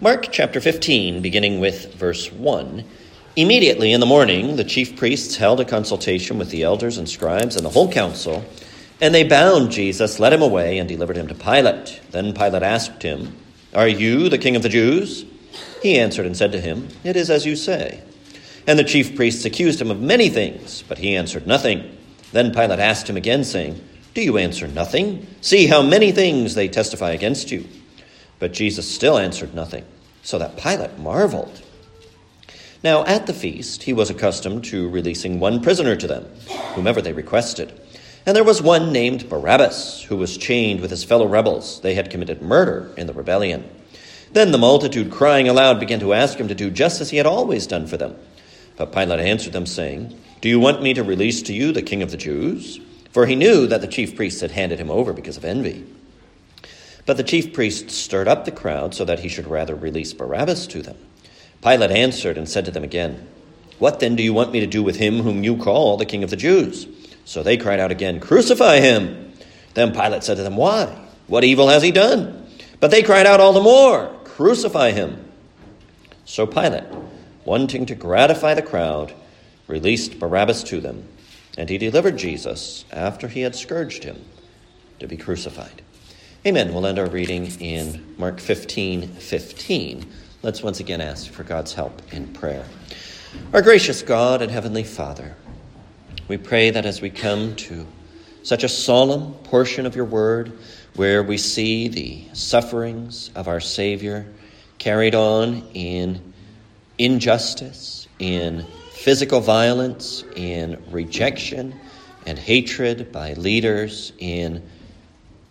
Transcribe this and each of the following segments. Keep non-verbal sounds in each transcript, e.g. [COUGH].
Mark chapter 15, beginning with verse 1. Immediately in the morning, the chief priests held a consultation with the elders and scribes and the whole council, and they bound Jesus, led him away, and delivered him to Pilate. Then Pilate asked him, Are you the king of the Jews? He answered and said to him, It is as you say. And the chief priests accused him of many things, but he answered nothing. Then Pilate asked him again, saying, Do you answer nothing? See how many things they testify against you. But Jesus still answered nothing, so that Pilate marveled. Now, at the feast, he was accustomed to releasing one prisoner to them, whomever they requested. And there was one named Barabbas, who was chained with his fellow rebels. They had committed murder in the rebellion. Then the multitude, crying aloud, began to ask him to do just as he had always done for them. But Pilate answered them, saying, Do you want me to release to you the king of the Jews? For he knew that the chief priests had handed him over because of envy. But the chief priests stirred up the crowd so that he should rather release Barabbas to them. Pilate answered and said to them again, What then do you want me to do with him whom you call the king of the Jews? So they cried out again, Crucify him! Then Pilate said to them, Why? What evil has he done? But they cried out all the more, Crucify him! So Pilate, wanting to gratify the crowd, released Barabbas to them, and he delivered Jesus, after he had scourged him, to be crucified. Amen. We'll end our reading in Mark 15 15. Let's once again ask for God's help in prayer. Our gracious God and Heavenly Father, we pray that as we come to such a solemn portion of your word where we see the sufferings of our Savior carried on in injustice, in physical violence, in rejection and hatred by leaders, in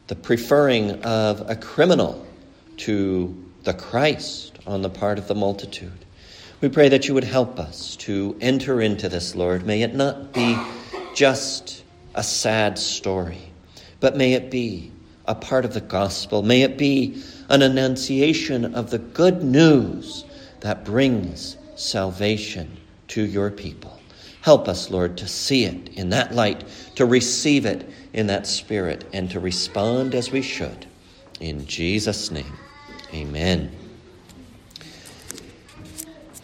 the preferring of a criminal to the Christ on the part of the multitude. We pray that you would help us to enter into this, Lord. May it not be just a sad story, but may it be a part of the gospel. May it be an annunciation of the good news that brings salvation to your people. Help us, Lord, to see it in that light, to receive it in that spirit, and to respond as we should. In Jesus' name, amen.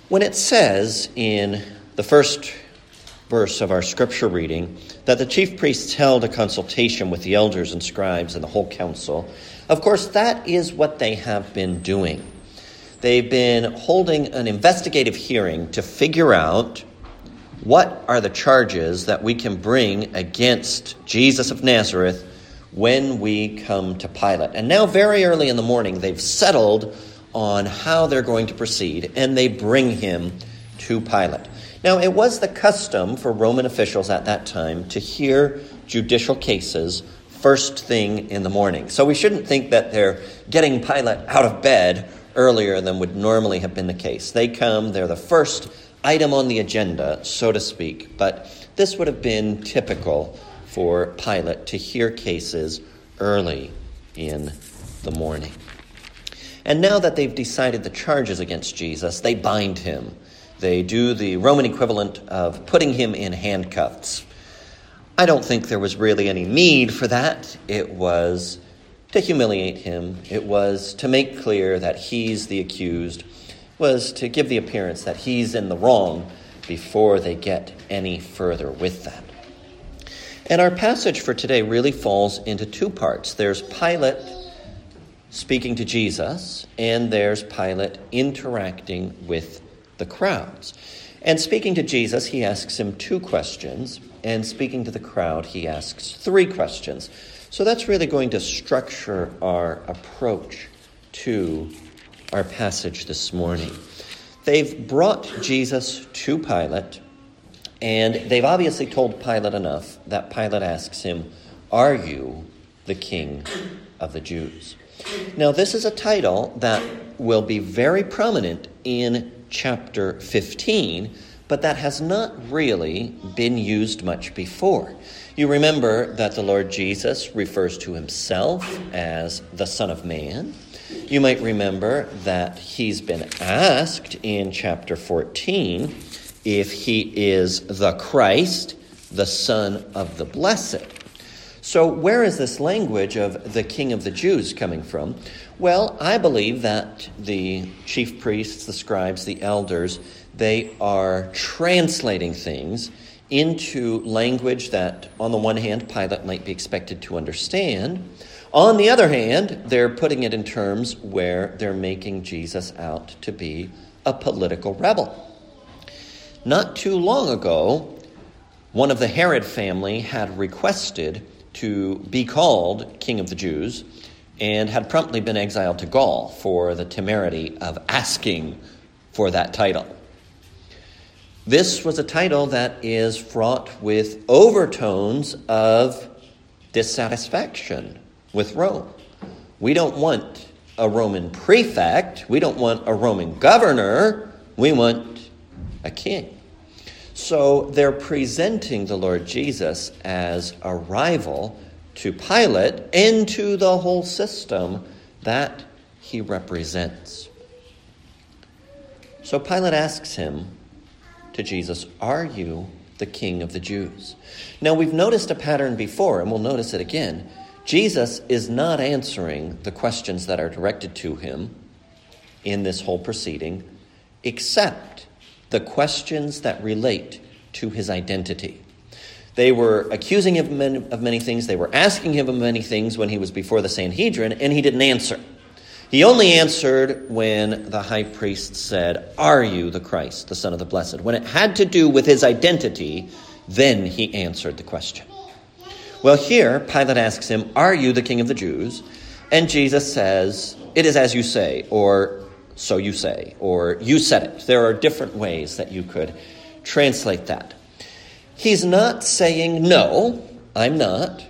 When it says in the first verse of our scripture reading that the chief priests held a consultation with the elders and scribes and the whole council, of course, that is what they have been doing. They've been holding an investigative hearing to figure out what are the charges that we can bring against Jesus of Nazareth when we come to Pilate? And now, very early in the morning, they've settled on how they're going to proceed, and they bring him to Pilate. Now, it was the custom for Roman officials at that time to hear judicial cases first thing in the morning. So we shouldn't think that they're getting Pilate out of bed earlier than would normally have been the case. They come, they're the first item on the agenda, so to speak. But this would have been typical for Pilate to hear cases early in the morning. And now that they've decided the charges against Jesus, they bind him. They do the Roman equivalent of putting him in handcuffs. I don't think there was really any need for that. It was to humiliate him, it was to make clear that he's the accused was to give the appearance that he's in the wrong before they get any further with that. And our passage for today really falls into two parts. There's Pilate speaking to Jesus, and there's Pilate interacting with the crowds. And speaking to Jesus, he asks him two questions, and speaking to the crowd, he asks three questions. So that's really going to structure our approach to our passage this morning. They've brought Jesus to Pilate, and they've obviously told Pilate enough that Pilate asks him, Are you the king of the Jews? Now, this is a title that will be very prominent in chapter 15, but that has not really been used much before. You remember that the Lord Jesus refers to himself as the Son of Man. You might remember that he's been asked in chapter 14 if he is the Christ, the Son of the Blessed. So, where is this language of the King of the Jews coming from? Well, I believe that the chief priests, the scribes, the elders, they are translating things into language that, on the one hand, Pilate might be expected to understand. On the other hand, they're putting it in terms where they're making Jesus out to be a political rebel. Not too long ago, one of the Herod family had requested to be called King of the Jews and had promptly been exiled to Gaul for the temerity of asking for that title. This was a title that is fraught with overtones of dissatisfaction with Rome. We don't want a Roman prefect, we don't want a Roman governor, we want a king. So they're presenting the Lord Jesus as a rival to Pilate and to the whole system that he represents. So Pilate asks him to Jesus, Are you the king of the Jews? Now we've noticed a pattern before, and we'll notice it again. Jesus is not answering the questions that are directed to him in this whole proceeding, except the questions that relate to his identity. They were accusing him of many things. They were asking him of many things when he was before the Sanhedrin, and he didn't answer. He only answered when the high priest said, Are you the Christ, the Son of the Blessed? When it had to do with his identity, then he answered the question. Well, here, Pilate asks him, Are you the King of the Jews? And Jesus says, It is as you say, or so you say, or you said it. There are different ways that you could translate that. He's not saying, no, I'm not,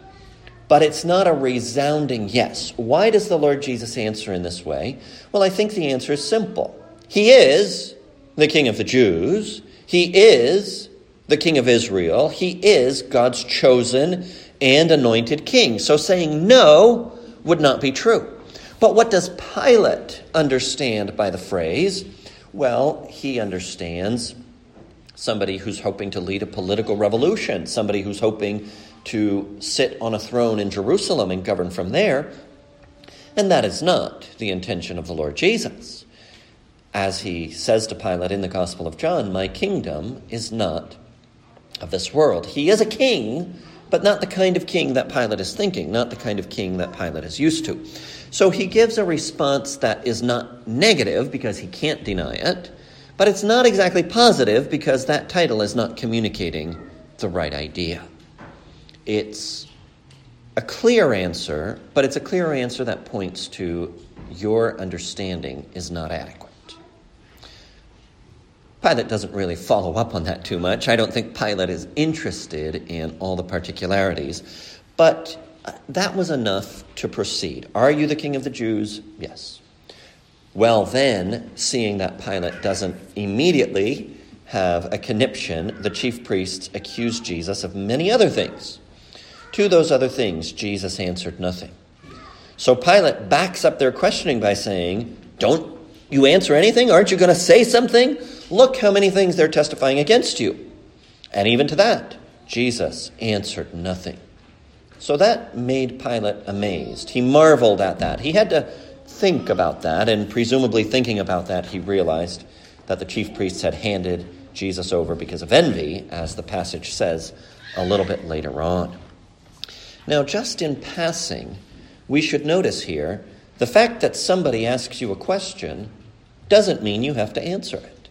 but it's not a resounding yes. Why does the Lord Jesus answer in this way? Well, I think the answer is simple. He is the King of the Jews, He is the King of Israel, He is God's chosen and anointed King. So saying no would not be true. But what does Pilate understand by the phrase? Well, he understands somebody who's hoping to lead a political revolution, somebody who's hoping to sit on a throne in Jerusalem and govern from there. And that is not the intention of the Lord Jesus. As he says to Pilate in the Gospel of John, My kingdom is not of this world. He is a king, but not the kind of king that Pilate is thinking, not the kind of king that Pilate is used to. So he gives a response that is not negative because he can't deny it, but it's not exactly positive because that title is not communicating the right idea. It's a clear answer, but it's a clear answer that points to your understanding is not adequate. Pilate doesn't really follow up on that too much. I don't think Pilate is interested in all the particularities, but uh, that was enough to proceed. Are you the king of the Jews? Yes. Well, then, seeing that Pilate doesn't immediately have a conniption, the chief priests accuse Jesus of many other things. To those other things, Jesus answered nothing. So Pilate backs up their questioning by saying, Don't you answer anything? Aren't you going to say something? Look how many things they're testifying against you. And even to that, Jesus answered nothing. So that made Pilate amazed. He marveled at that. He had to think about that, and presumably thinking about that, he realized that the chief priests had handed Jesus over because of envy, as the passage says a little bit later on. Now, just in passing, we should notice here the fact that somebody asks you a question doesn't mean you have to answer it.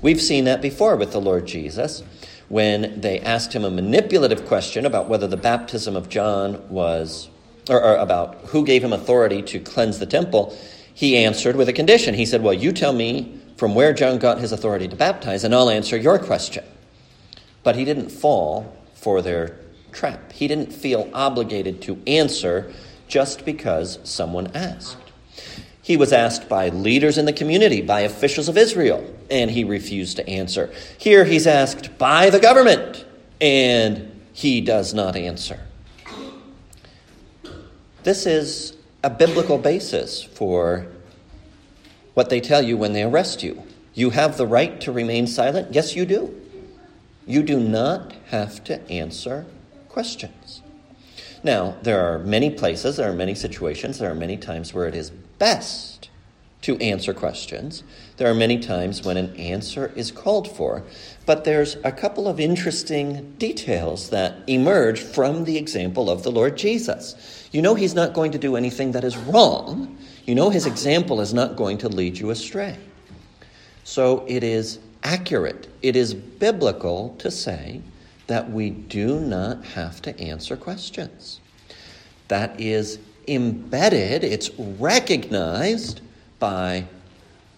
We've seen that before with the Lord Jesus when they asked him a manipulative question about whether the baptism of John was or, or about who gave him authority to cleanse the temple, he answered with a condition. He said, Well, you tell me from where John got his authority to baptize, and I'll answer your question. But he didn't fall for their trap. He didn't feel obligated to answer just because someone asked. He was asked by leaders in the community, by officials of Israel, and he refused to answer. Here he's asked by the government, and he does not answer. This is a biblical basis for what they tell you when they arrest you. You have the right to remain silent. Yes, you do. You do not have to answer questions. Now, there are many places, there are many situations, there are many times where it is best to answer questions. There are many times when an answer is called for, but there's a couple of interesting details that emerge from the example of the Lord Jesus. You know, he's not going to do anything that is wrong. You know, his example is not going to lead you astray. So it is accurate, it is biblical to say that we do not have to answer questions. That is embedded, it's recognized by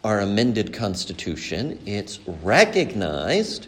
our amended Constitution, it's recognized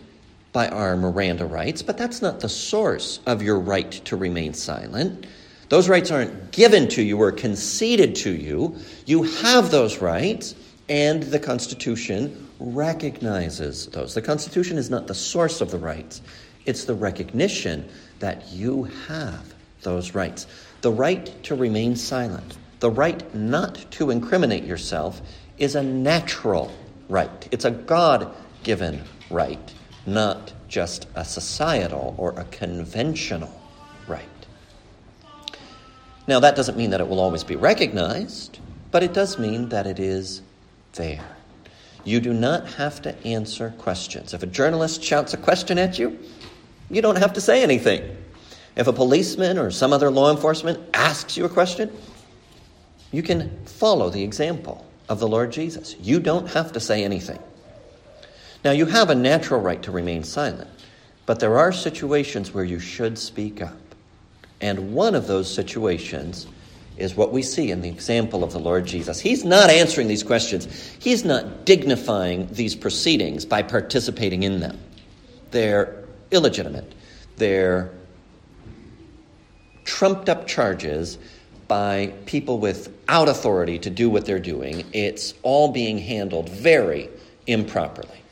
by our Miranda rights, but that's not the source of your right to remain silent. Those rights aren't given to you or conceded to you. You have those rights, and the Constitution recognizes those. The Constitution is not the source of the rights, it's the recognition that you have those rights. The right to remain silent, the right not to incriminate yourself, is a natural right. It's a God given right, not just a societal or a conventional right. Now, that doesn't mean that it will always be recognized, but it does mean that it is there. You do not have to answer questions. If a journalist shouts a question at you, you don't have to say anything. If a policeman or some other law enforcement asks you a question, you can follow the example of the Lord Jesus. You don't have to say anything. Now, you have a natural right to remain silent, but there are situations where you should speak up. And one of those situations is what we see in the example of the Lord Jesus. He's not answering these questions, He's not dignifying these proceedings by participating in them. They're illegitimate, they're trumped up charges by people without authority to do what they're doing. It's all being handled very improperly.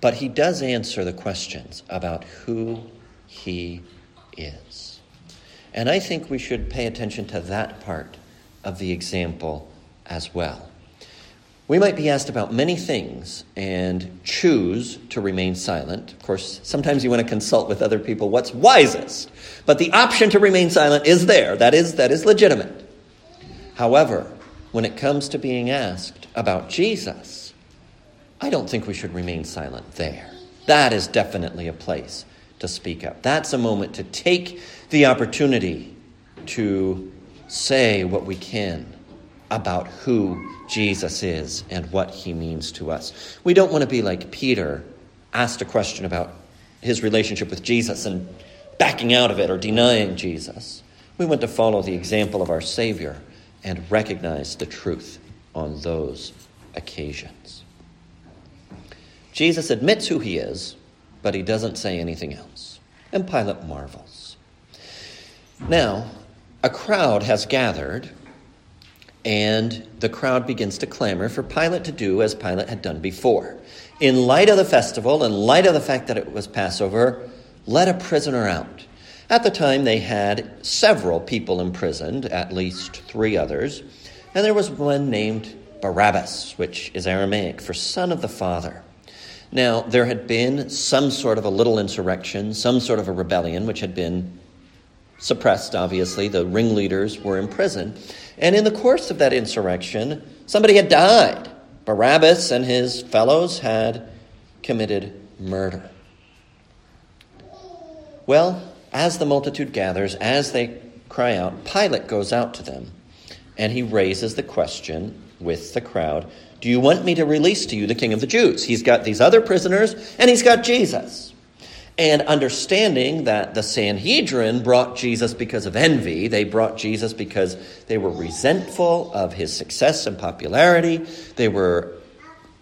But he does answer the questions about who he is. And I think we should pay attention to that part of the example as well. We might be asked about many things and choose to remain silent. Of course, sometimes you want to consult with other people what's wisest. But the option to remain silent is there. That is, that is legitimate. However, when it comes to being asked about Jesus, I don't think we should remain silent there. That is definitely a place to speak up. That's a moment to take the opportunity to say what we can about who Jesus is and what he means to us. We don't want to be like Peter, asked a question about his relationship with Jesus and backing out of it or denying Jesus. We want to follow the example of our Savior and recognize the truth on those occasions. Jesus admits who he is, but he doesn't say anything else. And Pilate marvels. Now, a crowd has gathered and the crowd begins to clamor for Pilate to do as Pilate had done before. In light of the festival, in light of the fact that it was Passover, let a prisoner out. At the time, they had several people imprisoned, at least three others, and there was one named Barabbas, which is Aramaic for son of the father. Now, there had been some sort of a little insurrection, some sort of a rebellion, which had been suppressed, obviously. The ringleaders were imprisoned. And in the course of that insurrection, somebody had died. Barabbas and his fellows had committed murder. Well, as the multitude gathers, as they cry out, Pilate goes out to them and he raises the question with the crowd Do you want me to release to you the king of the Jews? He's got these other prisoners and he's got Jesus and understanding that the Sanhedrin brought Jesus because of envy. They brought Jesus because they were resentful of his success and popularity. They were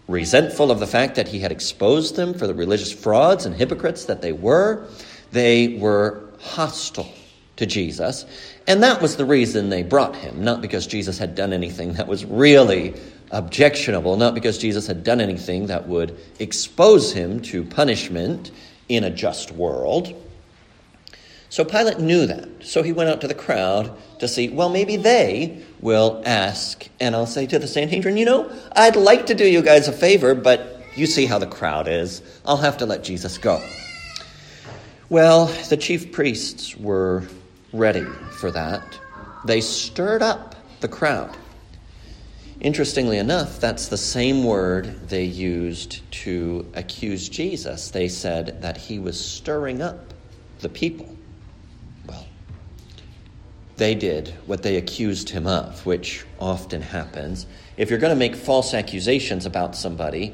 resentful of the fact that he had exposed them for the religious frauds and hypocrites that they were. They were hostile to Jesus. And that was the reason they brought him, not because Jesus had done anything that was really objectionable, not because Jesus had done anything that would expose him to punishment in a just world. So Pilate knew that. So he went out to the crowd to see, well, maybe they will ask. And I'll say to the Sanhedrin, you know, I'd like to do you guys a favor, but you see how the crowd is. I'll have to let Jesus go. Well, the chief priests were ready for that. They stirred up the crowd. Interestingly enough, that's the same word they used to accuse Jesus. They said that he was stirring up the people. Well, they did what they accused him of, which often happens. If you're going to make false accusations about somebody,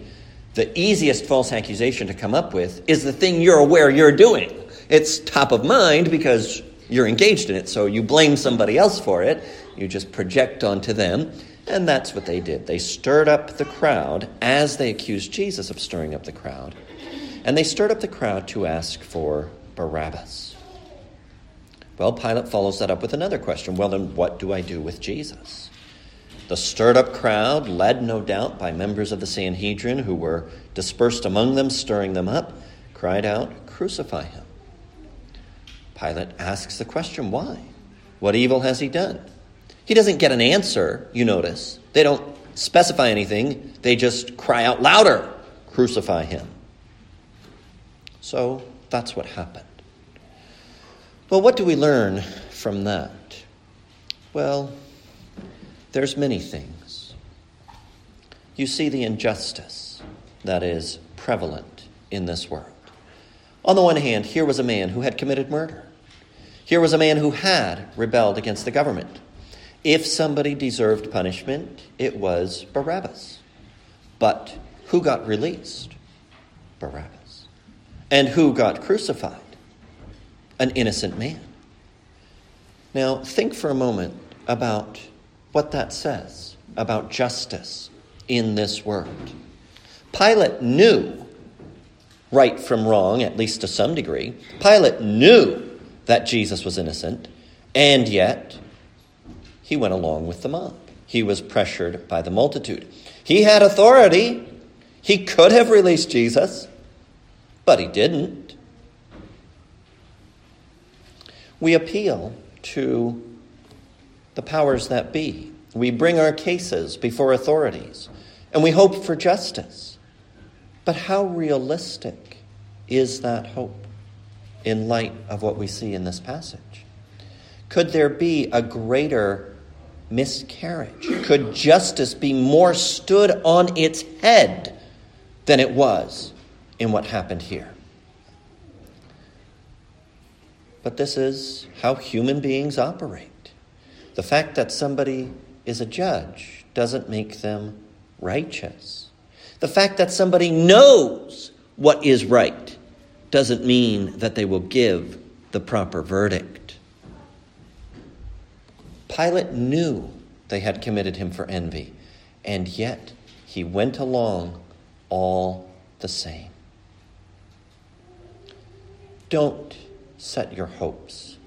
the easiest false accusation to come up with is the thing you're aware you're doing. It's top of mind because you're engaged in it, so you blame somebody else for it. You just project onto them. And that's what they did. They stirred up the crowd as they accused Jesus of stirring up the crowd. And they stirred up the crowd to ask for Barabbas. Well, Pilate follows that up with another question. Well, then what do I do with Jesus? The stirred up crowd, led no doubt by members of the Sanhedrin who were dispersed among them, stirring them up, cried out, Crucify him. Pilate asks the question, Why? What evil has he done? He doesn't get an answer, you notice. They don't specify anything, they just cry out louder, Crucify him. So that's what happened. Well, what do we learn from that? Well, there's many things. You see the injustice that is prevalent in this world. On the one hand, here was a man who had committed murder. Here was a man who had rebelled against the government. If somebody deserved punishment, it was Barabbas. But who got released? Barabbas. And who got crucified? An innocent man. Now, think for a moment about what that says about justice in this world. Pilate knew right from wrong, at least to some degree. Pilate knew that Jesus was innocent, and yet he went along with the mob. He was pressured by the multitude. He had authority. He could have released Jesus, but he didn't. We appeal to the powers that be. We bring our cases before authorities and we hope for justice. But how realistic is that hope in light of what we see in this passage? Could there be a greater miscarriage? Could justice be more stood on its head than it was in what happened here? But this is how human beings operate. The fact that somebody is a judge doesn't make them righteous. The fact that somebody knows what is right doesn't mean that they will give the proper verdict. Pilate knew they had committed him for envy, and yet he went along all the same. Don't set your hopes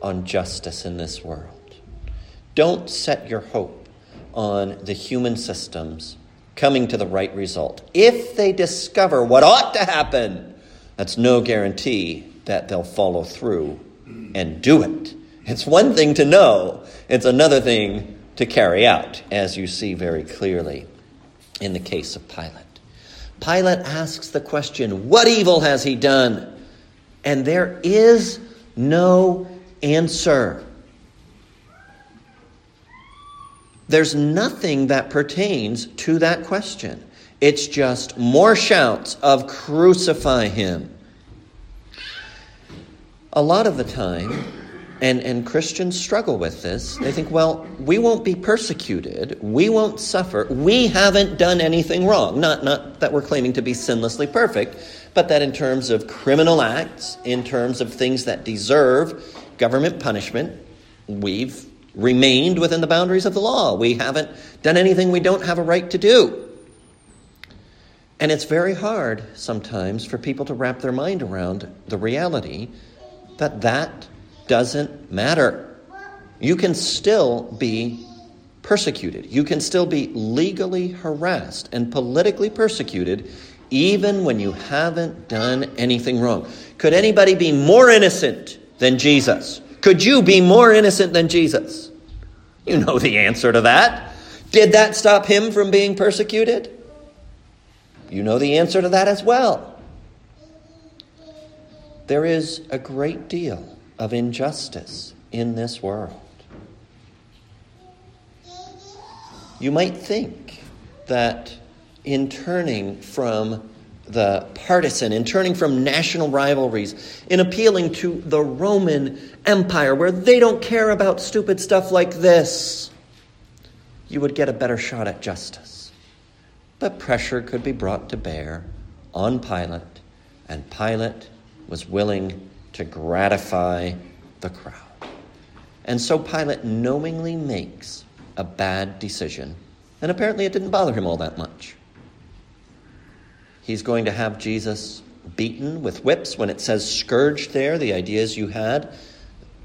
on justice in this world. Don't set your hope on the human systems coming to the right result. If they discover what ought to happen, that's no guarantee that they'll follow through and do it. It's one thing to know, it's another thing to carry out, as you see very clearly in the case of Pilate. Pilate asks the question, What evil has he done? And there is no answer. There's nothing that pertains to that question. It's just more shouts of crucify him. A lot of the time, and, and Christians struggle with this, they think, well, we won't be persecuted, we won't suffer, we haven't done anything wrong. Not, not that we're claiming to be sinlessly perfect, but that in terms of criminal acts, in terms of things that deserve government punishment, we've remained within the boundaries of the law. We haven't done anything we don't have a right to do. And it's very hard sometimes for people to wrap their mind around the reality that that doesn't matter. You can still be persecuted. You can still be legally harassed and politically persecuted even when you haven't done anything wrong. Could anybody be more innocent than Jesus? Could you be more innocent than Jesus? You know the answer to that. Did that stop him from being persecuted? You know the answer to that as well. There is a great deal of injustice in this world. You might think that in turning from the partisan, in turning from national rivalries, in appealing to the Roman Empire, where they don't care about stupid stuff like this, you would get a better shot at justice. But pressure could be brought to bear on Pilate, and Pilate was willing to gratify the crowd. And so Pilate knowingly makes a bad decision, and apparently it didn't bother him all that much. He's going to have Jesus beaten with whips. When it says scourged there, the idea is you had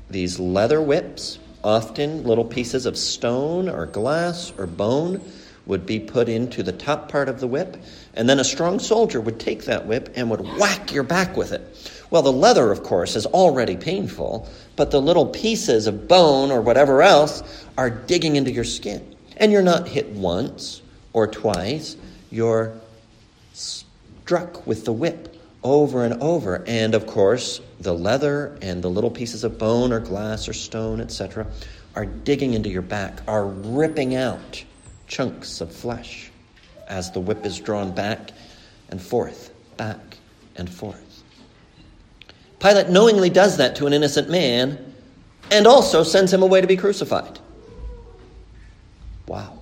these leather whips, often little pieces of stone or glass or bone would be put into the top part of the whip, and then a strong soldier would take that whip and would whack your back with it. Well, the leather, of course, is already painful, but the little pieces of bone or whatever else are digging into your skin. And you're not hit once or twice, you're struck with the whip over and over. And of course, the leather and the little pieces of bone or glass or stone, etc., are digging into your back, are ripping out chunks of flesh as the whip is drawn back and forth, back and forth. Pilate knowingly does that to an innocent man and also sends him away to be crucified. Wow.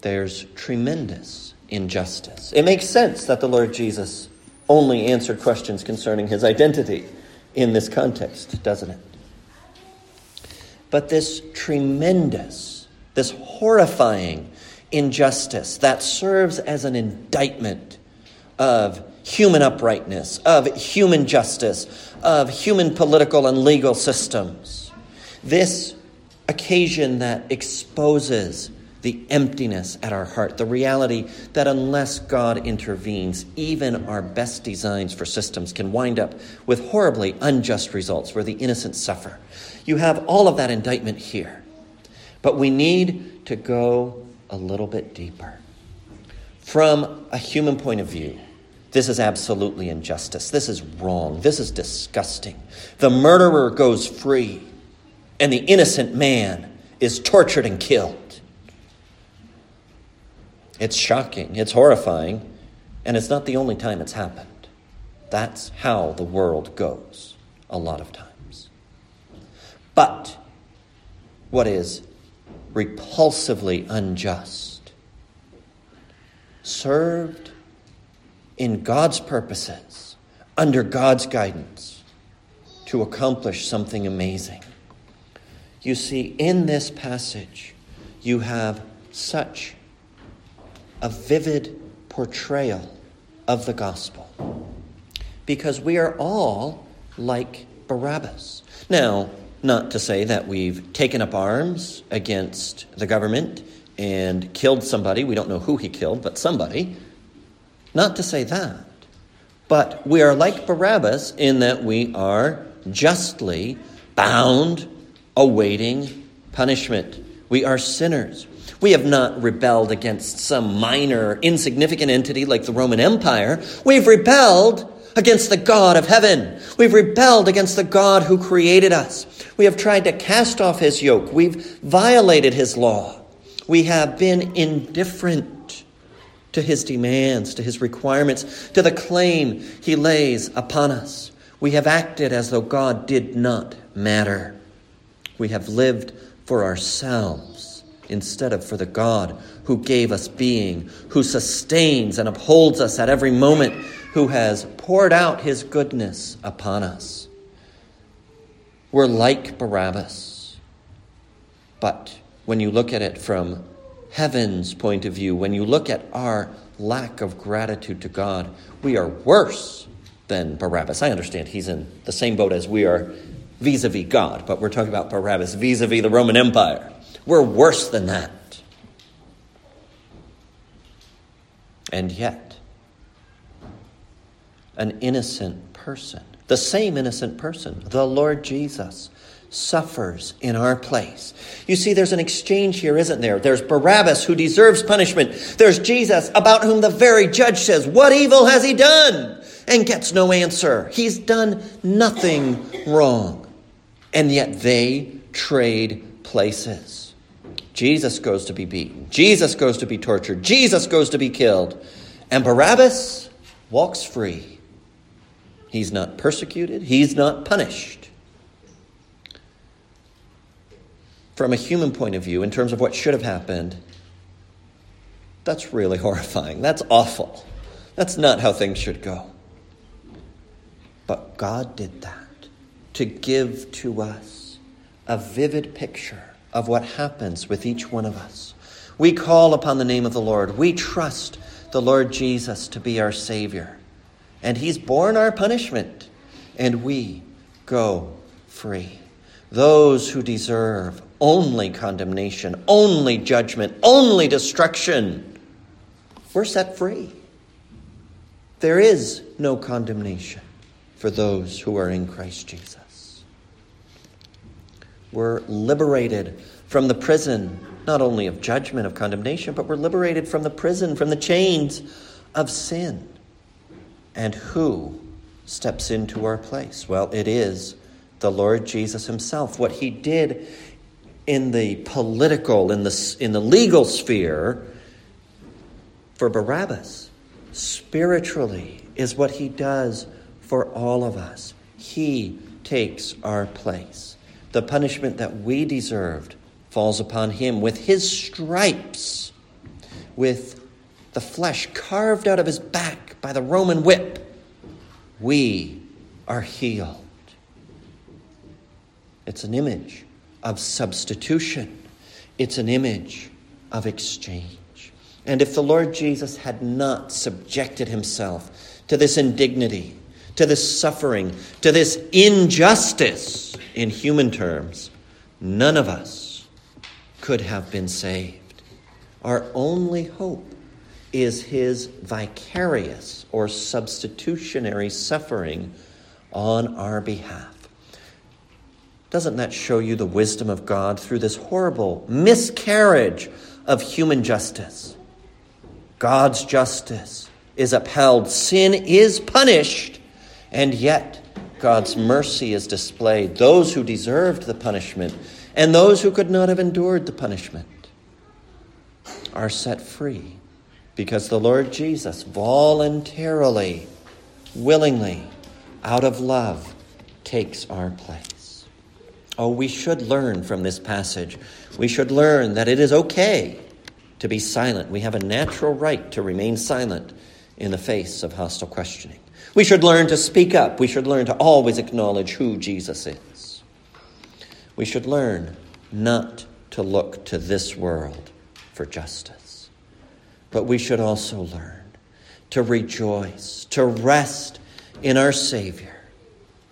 There's tremendous injustice. It makes sense that the Lord Jesus only answered questions concerning his identity in this context, doesn't it? But this tremendous, this horrifying injustice that serves as an indictment of human uprightness, of human justice, of human political and legal systems. This occasion that exposes the emptiness at our heart, the reality that unless God intervenes, even our best designs for systems can wind up with horribly unjust results where the innocent suffer. You have all of that indictment here. But we need to go a little bit deeper. From a human point of view, this is absolutely injustice. This is wrong. This is disgusting. The murderer goes free, and the innocent man is tortured and killed. It's shocking, it's horrifying, and it's not the only time it's happened. That's how the world goes a lot of times. But what is repulsively unjust served in God's purposes, under God's guidance, to accomplish something amazing. You see, in this passage, you have such a vivid portrayal of the gospel. Because we are all like Barabbas. Now, not to say that we've taken up arms against the government and killed somebody. We don't know who he killed, but somebody. Not to say that. But we are like Barabbas in that we are justly bound, awaiting punishment. We are sinners. We have not rebelled against some minor, insignificant entity like the Roman Empire. We've rebelled against the God of heaven. We've rebelled against the God who created us. We have tried to cast off his yoke. We've violated his law. We have been indifferent to his demands, to his requirements, to the claim he lays upon us. We have acted as though God did not matter. We have lived for ourselves instead of for the God who gave us being, who sustains and upholds us at every moment, who has poured out his goodness upon us. We're like Barabbas. But when you look at it from heaven's point of view, when you look at our lack of gratitude to God, we are worse than Barabbas. I understand he's in the same boat as we are vis a vis God, but we're talking about Barabbas vis a vis the Roman Empire. We're worse than that. And yet, an innocent person, the same innocent person, the Lord Jesus, suffers in our place. You see, there's an exchange here, isn't there? There's Barabbas who deserves punishment. There's Jesus about whom the very judge says, What evil has he done? and gets no answer. He's done nothing wrong. And yet they trade places. Jesus goes to be beaten. Jesus goes to be tortured. Jesus goes to be killed. And Barabbas walks free. He's not persecuted. He's not punished. From a human point of view, in terms of what should have happened, that's really [LAUGHS] horrifying. That's awful. That's not how things should go. But God did that to give to us a vivid picture of what happens with each one of us. We call upon the name of the Lord. We trust the Lord Jesus to be our Savior. And He's borne our punishment, and we go free. Those who deserve only condemnation, only judgment, only destruction, we're set free. There is no condemnation for those who are in Christ Jesus. We're liberated from the prison, not only of judgment, of condemnation, but we're liberated from the prison, from the chains of sin. And who steps into our place? Well, it is the Lord Jesus Himself. What He did in the political, in the, in the legal sphere for Barabbas, spiritually, is what He does for all of us. He takes our place. The punishment that we deserved falls upon him with his stripes, with the flesh carved out of his back by the Roman whip. We are healed. It's an image of substitution, it's an image of exchange. And if the Lord Jesus had not subjected himself to this indignity, to this suffering, to this injustice in human terms, none of us could have been saved. Our only hope is his vicarious or substitutionary suffering on our behalf. Doesn't that show you the wisdom of God through this horrible miscarriage of human justice? God's justice is upheld, sin is punished, and yet God's mercy is displayed. Those who deserved the punishment and those who could not have endured the punishment are set free because the Lord Jesus voluntarily, willingly, out of love, takes our place. Oh, we should learn from this passage. We should learn that it is okay to be silent. We have a natural right to remain silent in the face of hostile questioning. We should learn to speak up. We should learn to always acknowledge who Jesus is. We should learn not to look to this world for justice, but we should also learn to rejoice, to rest in our Savior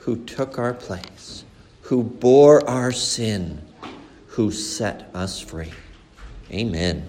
who took our place, who bore our sin, who set us free. Amen.